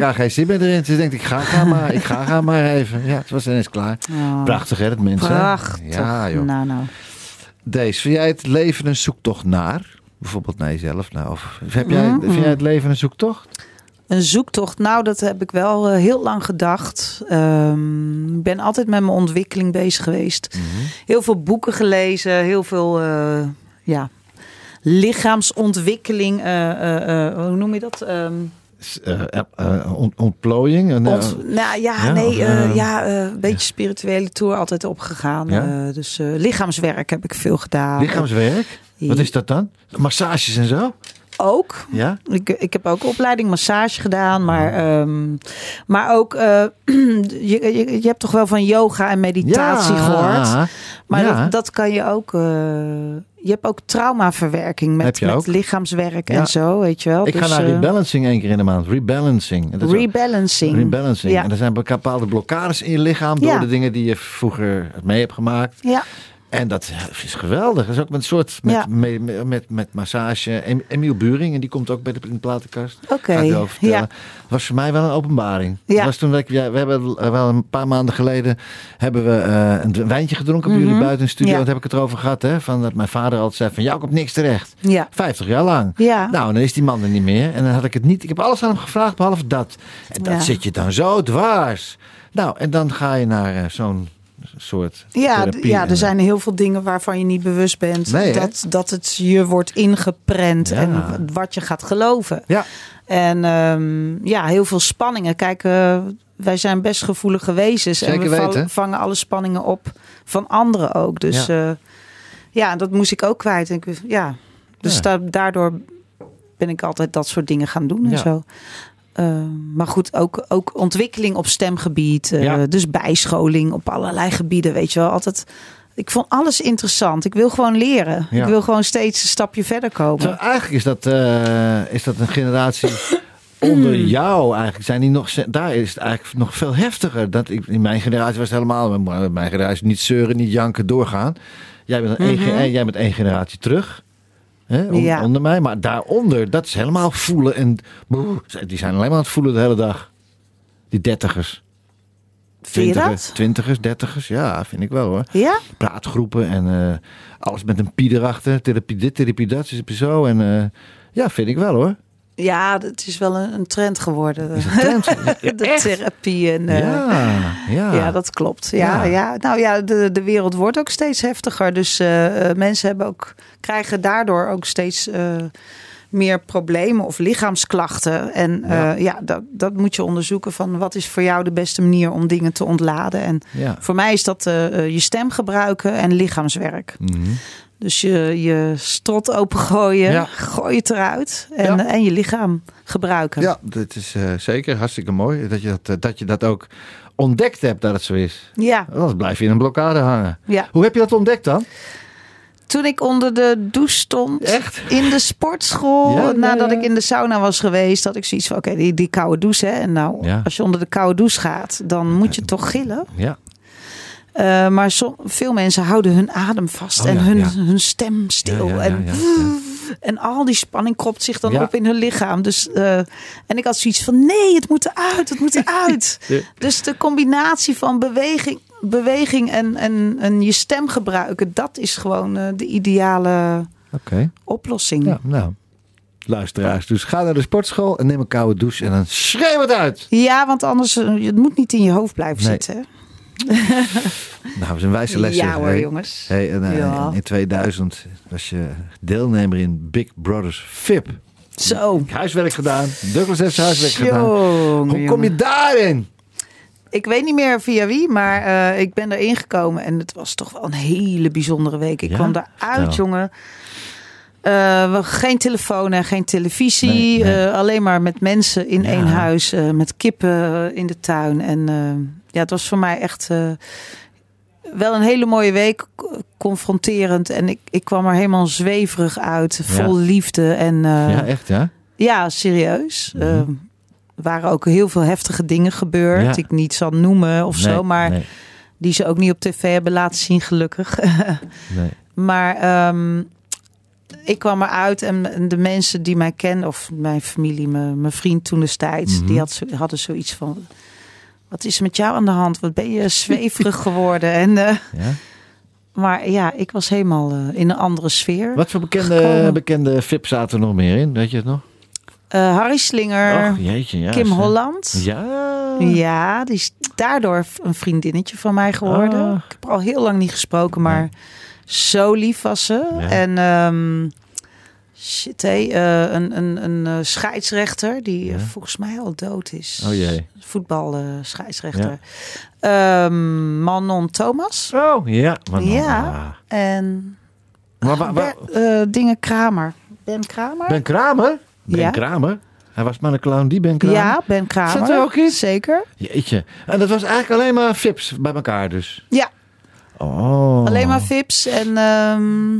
Gaga geen zin meer erin. Ze denkt, ik ga, ga maar, ik ga, ga maar even. Ja, het was ineens klaar. Oh, Prachtig, hè, dat mensen. Prachtig. Ja, joh. Nou, nou. Deze, vind jij het leven een zoektocht naar? Bijvoorbeeld naar jezelf. Nou, of heb jij, Mhm. vind jij het leven een zoektocht? Een zoektocht, nou, dat heb ik wel eh, heel lang gedacht. Ehm, Ik ben altijd met mijn ontwikkeling bezig geweest. Heel veel boeken gelezen, heel veel eh, ja, lichaamsontwikkeling. eh, hoe noem je dat? Ehm, Ont- ontplooiing. En, Ont- nou ja, ja, nee, of, ja, een beetje spirituele tour altijd opgegaan. Ja? Dus lichaamswerk heb ik veel gedaan. lichaamswerk. Wat is dat dan? Massages en zo? Ook. Ja? Ik, ik heb ook opleiding massage gedaan, maar, ehm, maar ook, eh, je, je, je hebt toch wel van yoga en meditatie gehoord. Maar ja. dat, dat kan je ook. eh, je hebt ook traumaverwerking met, je met ook? lichaamswerk Ja. en zo, weet je wel. Ik ga Dus, naar eh, rebalancing één keer in de maand. Rebalancing. Dat ook- rebalancing. Rebalancing. Ja. En er zijn bepaalde blokkades in je lichaam door de dingen die je vroeger mee hebt gemaakt. Ja, En dat is geweldig. Dat is ook met een soort met, Ja. met, met, met, met massage. Em- Emiel Buring, en die komt ook bij de, in de platenkast. Oké, erover ja. Dat was voor mij wel een openbaring. Ja. Dat was toen ja, we hebben eh, wel een paar maanden geleden hebben we eh, een wijntje gedronken bij jullie buiten in de studio. Mhm. Ja. Daar heb ik het over gehad. Hè? Van dat mijn vader altijd zei van jou komt niks terecht. ja. 50 jaar lang. Ja. Nou, dan is die man er niet meer. En dan had ik het niet. Ik heb alles aan hem gevraagd, behalve dat. En dat zit je dan zo dwars. Nou, en dan ga je naar eh, zo'n soort Ja, therapie. ja, er zijn heel veel dingen waarvan je niet bewust bent. Nee, hè? dat, dat het je wordt ingeprent Ja. en wat je gaat geloven. Ja, En ehm, ja, heel veel spanningen. Kijk, eh, wij zijn best gevoelige wezens. en we weten. vangen alle spanningen op van anderen ook. Dus Ja. ja, ja dat moest ik ook kwijt. En ik, ja, dus Ja. da- daardoor ben ik altijd dat soort dingen gaan doen en Ja. zo. Eh, maar goed, ook, ook ontwikkeling op stemgebied. Ja. Dus bijscholing op allerlei gebieden, weet je wel. Altijd, ik vond alles interessant. Ik wil gewoon leren. Ja. Ik wil gewoon steeds een stapje verder komen. Zo, eigenlijk is dat, eh, is dat een generatie onder jou eigenlijk. Zijn die nog, daar is het eigenlijk nog veel heftiger. Dat ik, in mijn generatie was het helemaal, mijn generatie niet zeuren, niet janken, doorgaan. Jij bent, een ge- eh, jij bent één generatie terug. Hè, on- Ja. Onder mij. Maar daaronder, dat is helemaal voelen. En broer, die zijn alleen maar aan het voelen de hele dag. Die dertigers. Twintigers, twintigers, dertigers. Ja, vind ik wel hoor Ja? praatgroepen en eh, alles met een pie erachter. Therapie dit, therapie dat, therapie zo. En eh, ja, vind ik wel hoor. Ja, het is wel een, een trend geworden. Is een trend? Ja, de therapie en... eh, ja, ja. ja. dat klopt. Ja, Ja. ja. Nou ja, de, de wereld wordt ook steeds heftiger. Dus eh, eh, mensen hebben ook, krijgen daardoor ook steeds eh, meer problemen of lichaamsklachten. En eh, Ja. ja, dat, dat moet je onderzoeken van wat is voor jou de beste manier om dingen te ontladen. En Ja. voor mij is dat je stem gebruiken en lichaamswerk. Mhm. Dus je, je strot opengooien, Ja. gooi het eruit en, Ja. en je lichaam gebruiken. ja, dat is eh, zeker hartstikke mooi. Dat je dat, eh, dat je dat ook ontdekt hebt dat het zo is. ja, Anders blijf je in een blokkade hangen. ja. Hoe heb je dat ontdekt dan? Toen ik onder de douche stond Echt? in de sportschool, Ja, nadat ja. ik in de sauna was geweest, had ik zoiets van: oké, die, die koude douche. Hè, en nou, als je onder de koude douche gaat, dan moet je toch gillen. Ja. Eh, maar veel mensen houden hun adem vast Oh, en ja, hun, ja. hun stem stil. Ja, en, en al die spanning kropt zich dan op in hun lichaam. Dus, eh, en ik had zoiets van: nee, het moet eruit, het moet eruit. Dus de combinatie van beweging, beweging en, en, en je stem gebruiken, dat is gewoon eh, de ideale oplossing. Nou. Luisteraars, dus ga naar de sportschool en neem een koude douche en dan schreeuw het uit. Ja, want anders het moet niet in je hoofd blijven Nee. zitten. Nou, dat is een wijze les. Ja hoor, Hey, jongens. Hey, en, eh, Ja. In 2000 was je deelnemer in Big Brothers VIP. Zo. Huiswerk gedaan. Douglas heeft zijn huiswerk gedaan. Hoe kom je daarin? Ik weet niet meer via wie, maar eh, ik ben erin gekomen en het was toch wel een hele bijzondere week. Ik Ja? kwam Vertel. jongen. We- geen telefoon en geen televisie. Nee, nee. alleen maar met mensen in Ja. één huis. met kippen in de tuin. En ja, het was voor mij echt eh, wel een hele mooie week. Confronterend. En ik, ik kwam er helemaal zweverig uit. Vol liefde. En eh, ja, echt ja? ja, serieus. Mhm. Er waren ook heel veel heftige dingen gebeurd. Ja. Die ik niet zal noemen of Nee, zo. Maar Nee, die ze ook niet op tv hebben laten zien, gelukkig. nee. maar ehm, ik kwam eruit en en de mensen die mij kennen, of mijn familie, mijn, mijn vriend toen destijds, Mhm. die had, zo- hadden zoiets van. Wat is er met jou aan de hand? Wat ben je zweverig geworden? En, eh, Ja? maar ja, ik was helemaal eh, in een andere sfeer. Wat voor bekende, Gekomen. bekende VIP zaten er nog meer in? Weet je het nog? Eh, Harry Slinger, Och, jeetje, ja. Kim Holland. Ja. Ja, die is daardoor een vriendinnetje van mij geworden. Ah. Ik heb al heel lang niet gesproken, maar zo lief was ze. Ja. En ehm, Shit, hé. eh, een, een, een eh, scheidsrechter die eh, Ja. volgens mij al dood is. Oh jee. Voetbal scheidsrechter. Ehm, Manon Thomas. Oh, ja. Maar dan, Ja. ah. En Maar, Ben- eh, dingen Kramer. Ben Kramer? ben Kramer? Ben Ja. Kramer? Hij was maar een clown, die Ben Kramer? ja, Ben Kramer. Zat er ook in? Zeker. Jeetje. En dat was eigenlijk alleen maar fips bij elkaar dus? Ja, Oh. alleen maar Vips. En ehm,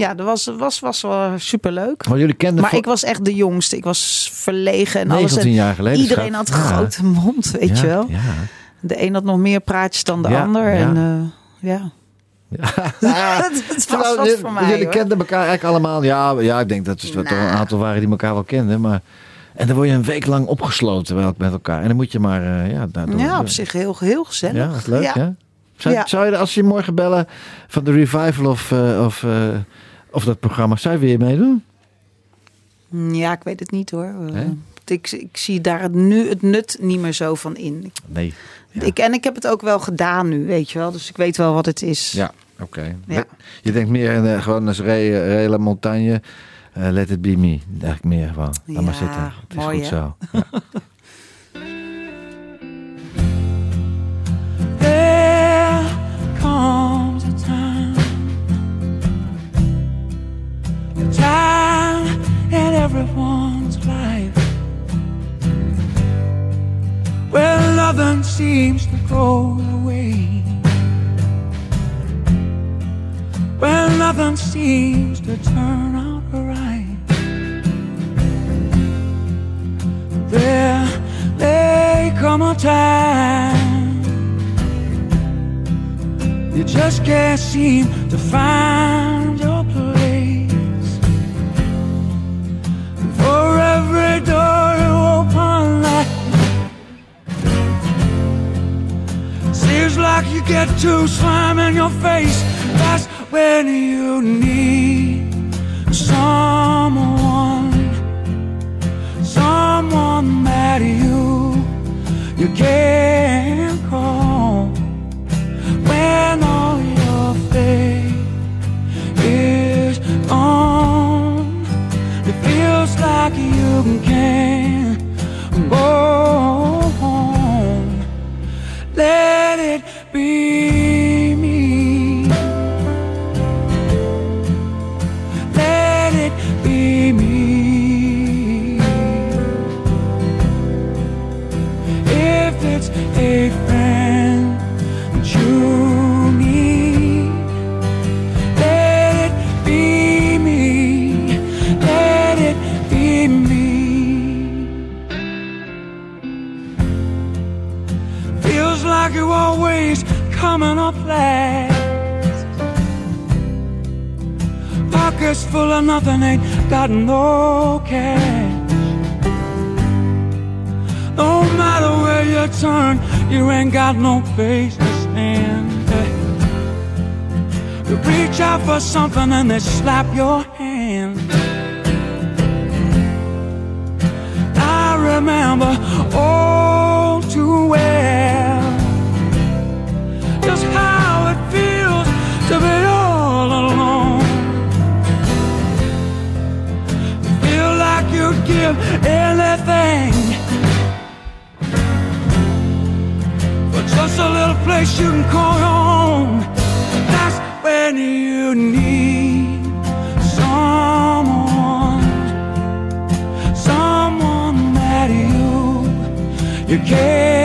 ja, dat was, was, was wel superleuk. Maar jullie kenden Maar ik was echt de jongste. Ik was verlegen en alles. 19 En jaar geleden. iedereen had een Ja. grote mond, weet Ja, je wel. Ja. De een had nog meer praatjes dan de Ja, ander. ja. En eh, ja, het was jullie- voor mij. Jullie hoor. kenden elkaar eigenlijk allemaal. Ja, ja ik denk dat er toch Nou. een aantal waren die elkaar wel kenden. Maar... En dan word je een week lang opgesloten wel met elkaar. En dan moet je maar... eh, ja, Ja, op zich heel, heel gezellig. Ja, dat leuk, ja. ja. Zou, Ja. zou je, als je morgen bellen van de revival of, eh, of, of dat programma, zou je weer meedoen? Ja, ik weet het niet hoor. Eh, ik, ik zie daar het, nu het nut niet meer zo van in. Ik, Nee. Ja. ik, en ik heb het ook wel gedaan nu, weet je wel. Dus ik weet wel wat het is. Ja, oké. Ja. Je denkt meer in, eh, gewoon als Ray, Ray La Montagne, eh, Let It Be Me. Eigenlijk meer gewoon. Laat maar Ja, zitten. Het is mooi, goed hè? zo. There everyone's life where nothing seems to go away, where nothing seems to turn out right. There may come a time you just can't seem to find get two slime in your face. That's when you need someone, someone that you you can Nothing, ain't got no cash. No matter where you turn, you ain't got no place to stand. Eh, you reach out for something and they slap your you'd give anything for just a little place you can call home. That's when you need someone, someone that you you can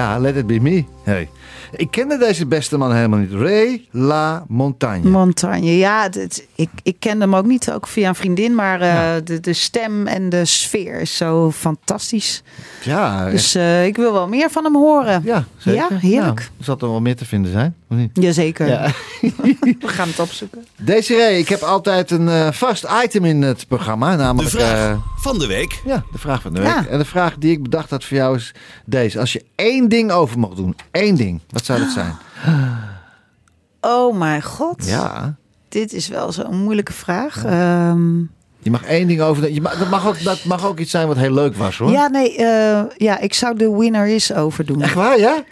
Ja, Let It Be Me. Hey. Ik kende deze beste man helemaal niet. Ray La Montagne. Montagne, ja, dit, ik, ik ken hem ook niet, ook via een vriendin, maar eh, Ja. de, de stem en de sfeer is zo fantastisch. ja. Dus eh, ik wil wel meer van hem horen. ja, zeker. Ja, heerlijk. Nou, er zal er wel meer te vinden zijn? Jazeker. Ja. We gaan het opzoeken. Desiree, ik heb altijd een eh, vast item in het programma. De Namelijk vraag eh, van de week. ja, de vraag van de week. Ja. En de vraag die ik bedacht had voor jou is deze. Als je één ding over mocht doen, één ding, wat zou dat zijn? Oh mijn god. Ja, Dit is wel zo'n moeilijke vraag. Ehm, je mag één ding over... Je mag, dat, mag ook, dat mag ook iets zijn wat heel leuk was hoor. ja, nee, eh, ja, ik zou de winner is overdoen. Echt waar, ja?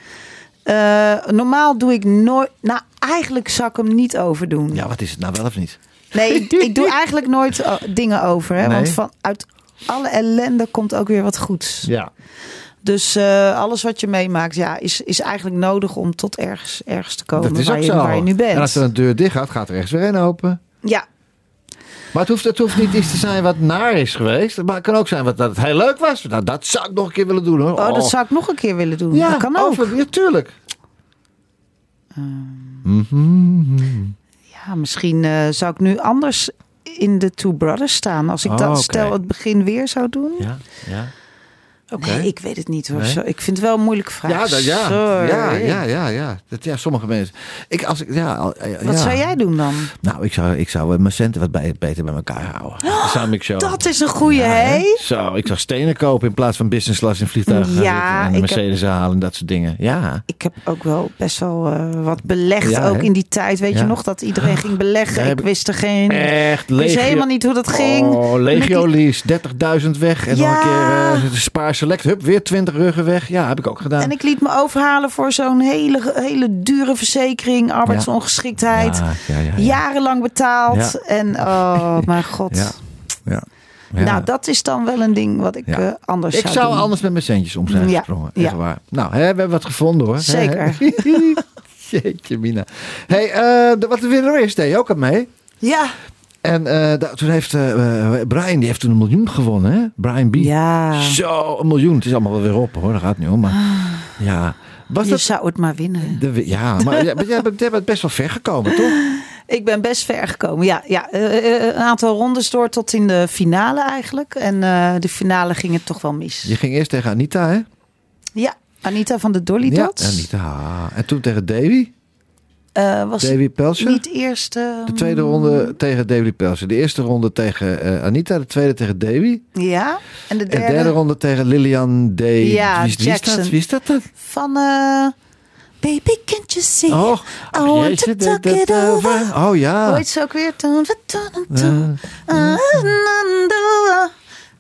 Eh, normaal doe ik nooit. Nou, eigenlijk zou ik hem niet overdoen. Ja, wat is het nou wel of niet? Nee, ik, ik doe eigenlijk nooit eh, dingen over. Hè, Want van, uit alle ellende komt ook weer wat goeds. Ja. Dus eh, alles wat je meemaakt, ja, is, is eigenlijk nodig om tot ergens, ergens te komen Dat is waar, ook je, zo. waar je nu bent. En als er een deur dicht gaat, gaat er ergens weer een open. Ja, Maar het hoeft, het hoeft niet iets te zijn wat naar is geweest. Maar het kan ook zijn wat dat het heel leuk was. Nou, dat zou ik nog een keer willen doen hoor. oh, dat zou ik nog een keer willen doen. ja, dat kan ook. Over, ja, tuurlijk. Ja, misschien eh, zou ik nu anders in de Two Brothers staan. Als ik Oh, dat oké. stel het begin weer zou doen. Ja, ja. Oké. Nee, ik weet het niet hoor. Nee? Zo, ik vind het wel een moeilijke vraag. Ja, dat, ja, Sorry. ja, ja, ja, ja. Dat, ja, sommige mensen. Ik, als ik, ja, al- ja, Wat zou jij doen dan? Nou, ik zou, ik zou eh, mijn centen wat bij, beter bij elkaar houden. Zou ik zo. Dat is een goeie, Ja, hè? Zo, ik zou stenen kopen in plaats van business class in vliegtuigen. Ja, en de Mercedes halen en dat soort dingen. Ja. Ik heb ook wel best wel eh, wat belegd. Ook hè? in die tijd. Weet je nog dat iedereen ging beleggen? Ik wist er geen. Echt, ik wist helemaal niet hoe dat ging. Oh, legio lease, 30.000 weg. En nog een keer eh, spaar select. Hup, weer 20 ruggen weg. Ja, heb ik ook gedaan. En ik liet me overhalen voor zo'n hele, hele dure verzekering, arbeidsongeschiktheid. Ja, ja, ja, ja. Jarenlang betaald. En oh mijn god. Ja. Ja. Nou, dat is dan wel een ding wat ik Ja. eh, anders ik zou, zou doen. anders met mijn centjes om zijn Ja. gesprongen. Ja. Echt waar. Nou, hè, we hebben wat gevonden hoor. Zeker. Jeetje, Mina. Hey, de- wat de winnaar is, deed je ook aan mee. Ja. En eh, toen heeft eh, eh, Brian, die heeft toen een miljoen gewonnen, hè? Brian B. Ja. Zo, een miljoen. Het is allemaal wel weer op hoor, dat gaat niet om. Maar ja, was Je dat... zou het maar winnen. De, ja, maar jij, jij, bent, jij bent best wel ver gekomen, toch? Ik ben best ver gekomen. Ja, ja een aantal rondes door tot in de finale eigenlijk. En de finale ging het toch wel mis. Je ging eerst tegen Anita, hè? Ja, Anita van de Dolly Ja, Dots. Anita. ah. En toen tegen Davy. Eh, was Davy Pelser. niet eerst... De tweede ronde tegen Davy Pelser. De eerste ronde tegen eh, Anita. De tweede tegen Davy. Ja, en de En derde, de derde ronde tegen Lilian D. Ja, wie, is- wie is dat? Jackson. Wie is dat dan? van... eh, Baby, can't you see? Oh, I want jeetje, to talk it over. Oh ja. Heet ze ook weer? En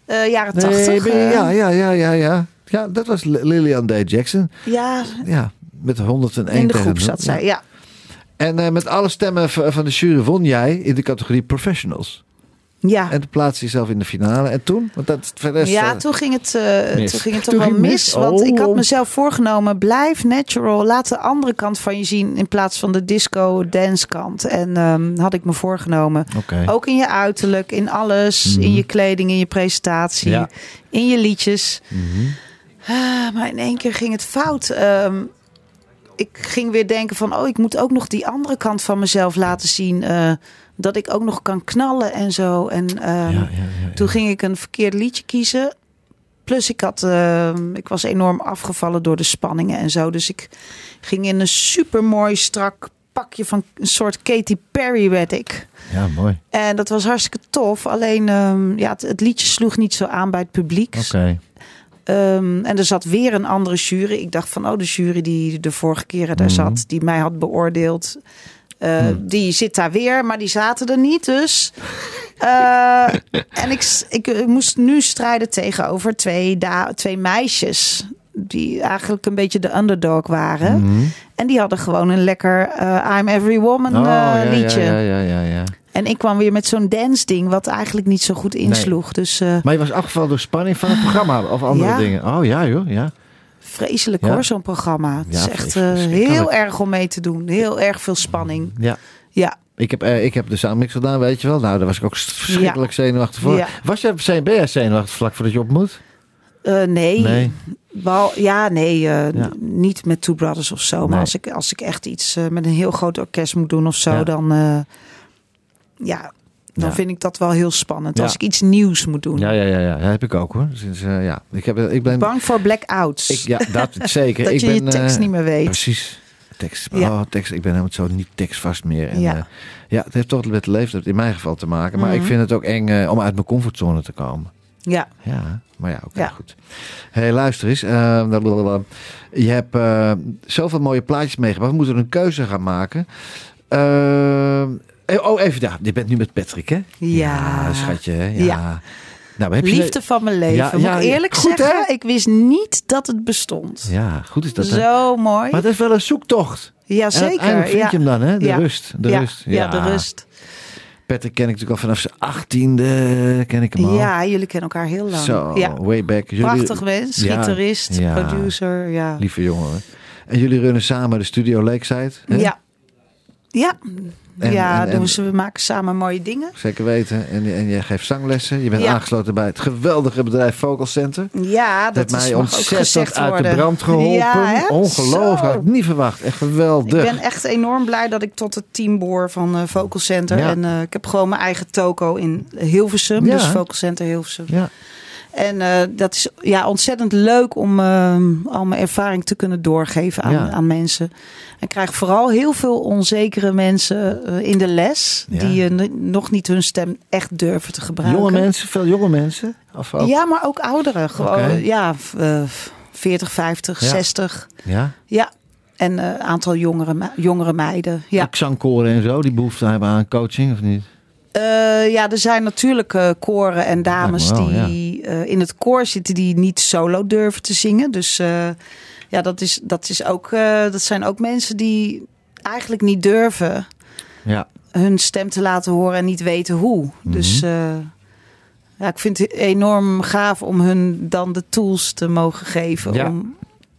Eh, jaren tachtig. ja, ja, ja, ja, ja. Ja, dat was Li- Lilian D. Jackson. ja, Ja, met 101 in de groep zat zij. Ja. En eh, met alle stemmen van de jury won jij in de categorie professionals. Ja. En toen plaatste je jezelf in de finale. En toen? Want dat ja, eh, toen ging het, eh, mis. toen ging het toch Toen wel mis. mis? Want Oh. ik had mezelf voorgenomen, blijf natural. Laat de andere kant van je zien in plaats van de disco dance kant. En ehm, had ik me voorgenomen. Oké. Ook in je uiterlijk, in alles. In je kleding, in je presentatie, Ja. in je liedjes. Mhm. Ah, maar in één keer ging het fout. Ehm, ik ging weer denken van, oh, ik moet ook nog die andere kant van mezelf laten zien. eh, dat ik ook nog kan knallen en zo. En ehm, Ja, ja, ja, toen ging ik een verkeerd liedje kiezen. Plus ik had, ehm, ik was enorm afgevallen door de spanningen en zo. Dus ik ging in een supermooi strak pakje van een soort Katy Perry werd ik. ja, mooi. En dat was hartstikke tof. Alleen ehm, ja, het, het liedje sloeg niet zo aan bij het publiek. Oké. Ehm, en er zat weer een andere jury. Ik dacht van, oh, de jury die de vorige keren daar Mhm. zat, die mij had beoordeeld, eh, die zit daar weer, maar die zaten er niet. Dus. Eh, en ik, ik, eh, moest nu strijden tegenover twee, da twee meisjes. Die eigenlijk een beetje de underdog waren. Mhm. En die hadden gewoon een lekker I'm Every Woman Oh, ja, liedje. Ja, ja, ja, ja. En ik kwam weer met zo'n dance ding wat eigenlijk niet zo goed insloeg. Dus eh, Maar je was afgevallen door spanning van het programma of andere Ja. dingen. Oh ja, joh. Ja. vreselijk Ja. hoor, zo'n programma. Het is echt eh, heel erg om mee te doen. Heel erg veel spanning. ja. Ja, Ik heb, eh, ik heb de soundmix gedaan, weet je wel. Nou, daar was ik ook verschrikkelijk zenuwachtig voor. Ja. Was je, zijn- ben jij zenuwachtig vlak voordat je op moet? Eh, nee. Nee. Wel, ja, nee, Ja. niet met Two Brothers of zo. Maar als ik, als ik echt iets met een heel groot orkest moet doen of zo, dan, ja, dan Ja. vind ik dat wel heel spannend. Ja. Als ik iets nieuws moet doen. Ja, ja, ja, ja. Dat heb ik ook hoor. Dus, eh, ja. ik, heb, ik ben... Bang voor blackouts. Ik, ja, dat zeker. dat ik je ben, je tekst eh, niet meer weet. Precies. Tekst. Ja. Oh, tekst. Ik ben helemaal zo niet tekstvast meer. En, Ja. ja. ja, het heeft toch met leeftijd in mijn geval te maken. Maar ik Mhm. vind het ook eng eh, om uit mijn comfortzone te komen. Ja, Ja, maar ja, oké, Ja. goed. hey, luister eens. eh, blablabla. je hebt eh, zoveel mooie plaatjes meegebracht. We moeten een keuze gaan maken. Eh, oh, even daar. Je bent nu met Patrick, hè? Ja. schatje, hè? Ja. Nou, heb je... liefde van mijn leven. Ja, Moet ja, eerlijk goed, zeggen, hè? ik wist niet dat het bestond. Ja, goed is dat, hè? Zo mooi. Maar het is wel een zoektocht. ja, En zeker. uiteindelijk vind ja. je hem dan, hè? De rust. De ja. rust. Ja, de rust. Patrick ken ik natuurlijk al vanaf zijn achttiende. Ken ik hem al. Ja, jullie kennen elkaar heel lang. Zo, way back. Jullie, Prachtig mens, gitarist, producer. Ja. Lieve jongen. hè. En jullie runnen samen de studio Lakeside. Hè? Ja. Ja, En- ja en- we maken samen mooie dingen. Zeker weten. En, en je geeft zanglessen. Je bent Ja. aangesloten bij het geweldige bedrijf Vocal Center. Ja, Dat is, mij ontzettend uit worden. de brand geholpen. Ja? Ongelooflijk. Zo. Had ik niet verwacht. Echt Ik geweldig. ben echt enorm blij dat ik tot het team behoor van eh Vocal Center. Ja. En eh, ik heb gewoon mijn eigen toko in Hilversum. Dus Vocal Center Hilversum. Ja. En eh, dat is ja, ontzettend leuk om al mijn ervaring te kunnen doorgeven aan, Ja. aan mensen. Ik krijg vooral heel veel onzekere mensen eh, in de les. Ja. Die eh, n- nog niet hun stem echt durven te gebruiken. Jonge mensen, veel jonge mensen. Of ook? Ja, maar ook ouderen. Gewoon, ja, eh, 40, 50, Ja. 60. Ja. Ja. En een aantal jongere, jongere meiden. Ja. Ook zangkoren en zo. Die behoefte hebben aan coaching of niet? Eh, ja, er zijn natuurlijk eh, koren en dames wel, die eh, in het koor zitten die niet solo durven te zingen. Dus eh, ja, dat, is, dat, is ook, eh, dat zijn ook mensen die eigenlijk niet durven Ja. hun stem te laten horen en niet weten hoe. Dus Mhm. eh, ja, ik vind het enorm gaaf om hun dan de tools te mogen geven. Ja. Om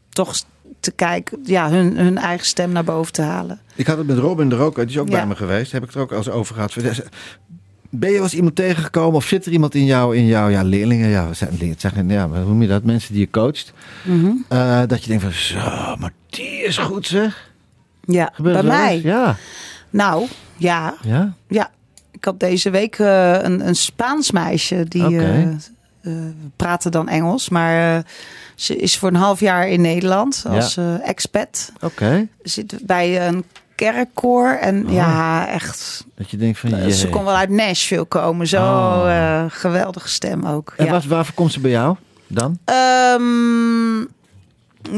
toch te kijken, ja, hun, hun eigen stem naar boven te halen. Ik had het met Robin er ook, die is ook Ja. bij me geweest. Heb ik het er ook al eens over gehad. Ben je wel eens iemand tegengekomen of zit er iemand in jou, in jouw ja, leerlingen? Ja, zijn zijn, ja, hoe noem je dat? Mensen die je coacht. Mhm. Eh, dat je denkt van, zo, maar die is goed zeg. Ja, Gebeurt bij mij. eens? Ja. Nou, ja, Ja? Ja, ik had deze week eh, een, een Spaans meisje die Oké. eh, praatte dan Engels, maar ze is voor een half jaar in Nederland als expat. Oké. Zit bij een kerkkoor en Oh. ja, echt. Dat je denkt van, jee. Ze kon wel uit Nashville komen, zo Oh. eh, geweldige stem ook. En ja. wat, waarvoor komt ze bij jou dan? Ehm,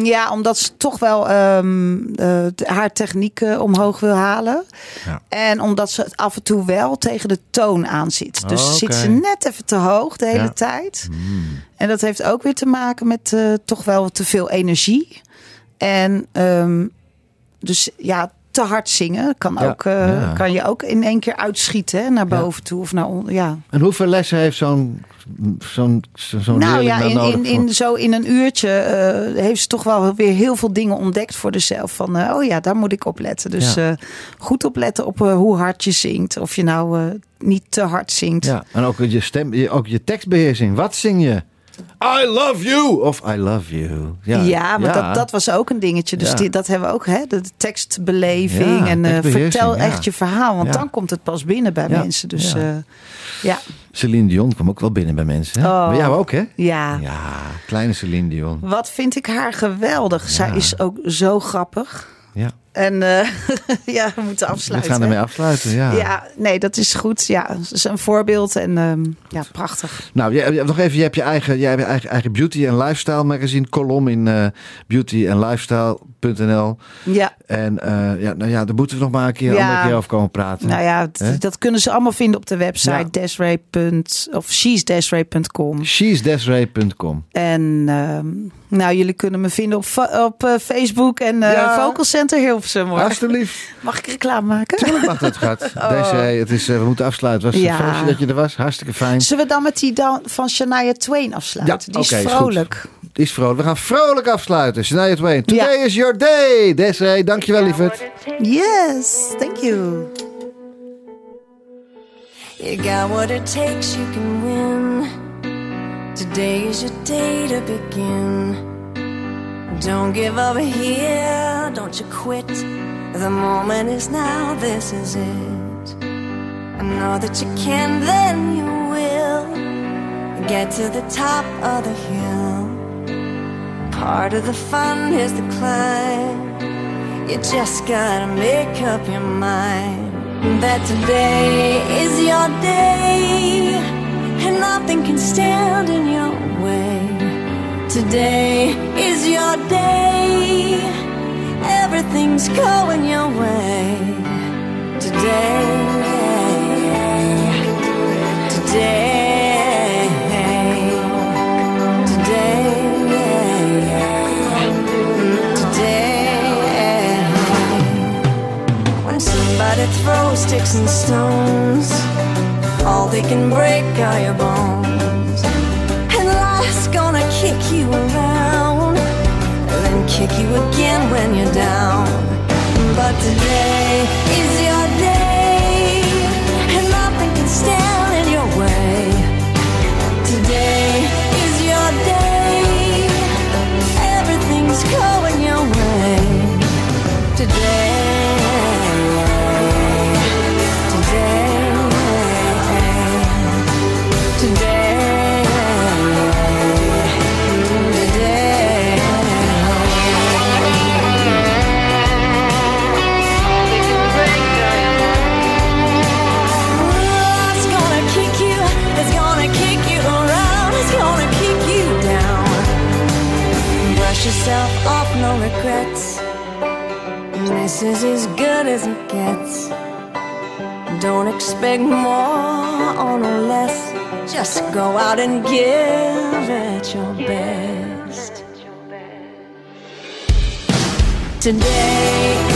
ja, omdat ze toch wel ehm, eh, haar techniek eh, omhoog wil halen. Ja. En omdat ze het af en toe wel tegen de toon aan zit. Dus Oh, zit ze net even te hoog de hele Ja. tijd. Hmm. En dat heeft ook weer te maken met eh, toch wel te veel energie. En ehm, dus ja, te hard zingen kan, Ja, ook, eh, ja. kan je ook in één keer uitschieten hè, naar Ja. boven toe. Of naar on- ja, En hoeveel lessen heeft zo'n zo'n zo'n nou ja, dan in, in, zo in een uurtje eh, heeft ze toch wel weer heel veel dingen ontdekt voor zichzelf. Van, eh, oh ja, daar moet ik op letten. Dus Ja. eh, goed opletten op hoe hard je zingt. Of je nou niet te hard zingt. Ja, en ook je stem, ook je tekstbeheersing. Wat zing je? I love you of I love you. Ja, Ja, maar Dat, dat was ook een dingetje. Dus Ja. die, dat hebben we ook, hè? De tekstbeleving. En eh, vertel echt je verhaal. Want dan komt het pas binnen bij mensen. Dus ja. ja. Celine Dion kwam ook wel binnen bij mensen. Hè? Oh. Bij jou ook, hè? ja. Ja, kleine Celine Dion. Wat vind ik haar geweldig. Zij is ook zo grappig. Ja, En eh, ja, we moeten we afsluiten. gaan hè? ermee afsluiten. Ja. Ja, nee, dat is goed. Ja, ze is een voorbeeld en ehm, ja, prachtig. Nou, je, nog even, je hebt je eigen, jij hebt je eigen, eigen beauty en lifestyle magazine column in eh beauty en lifestyle.nl. Ja, En eh, ja, nou ja, daar moeten we nog maar een keer, een Ja. andere keer over komen praten. nou ja, dat kunnen ze allemaal vinden op de website Ja. desiree. of she'sdesiree.com. She'sdesiree.com. En ehm, Nou, jullie kunnen me vinden op, op eh, Facebook en eh Ja. Vocal Center Hilversum. Hoor. Alsjeblieft. Mag ik reclame maken? Tuurlijk mag dat, gaat. Deze, het is, we moeten afsluiten. Was het Ja. feestje dat je er was? Hartstikke fijn. Zullen we dan met die dan van Shania Twain afsluiten? Ja, die is is is vrolijk. We gaan vrolijk afsluiten. Shania Twain. Today is your day. Desiree, dankjewel lieverd. Yes, thank you. You got what it takes, you can win. Today is your day to begin. Don't give up here, don't you quit. The moment is now, this is it. I know that you can, then you will. Get to the top of the hill. Part of the fun is the climb. You just gotta make up your mind that today is your day and nothing can stand in your way. Today is your day, everything's going your way. Today, today, throws sticks and stones, all they can break are your bones. And life's gonna kick you around, and then kick you again when you're down. But today is your day, and nothing can stand Today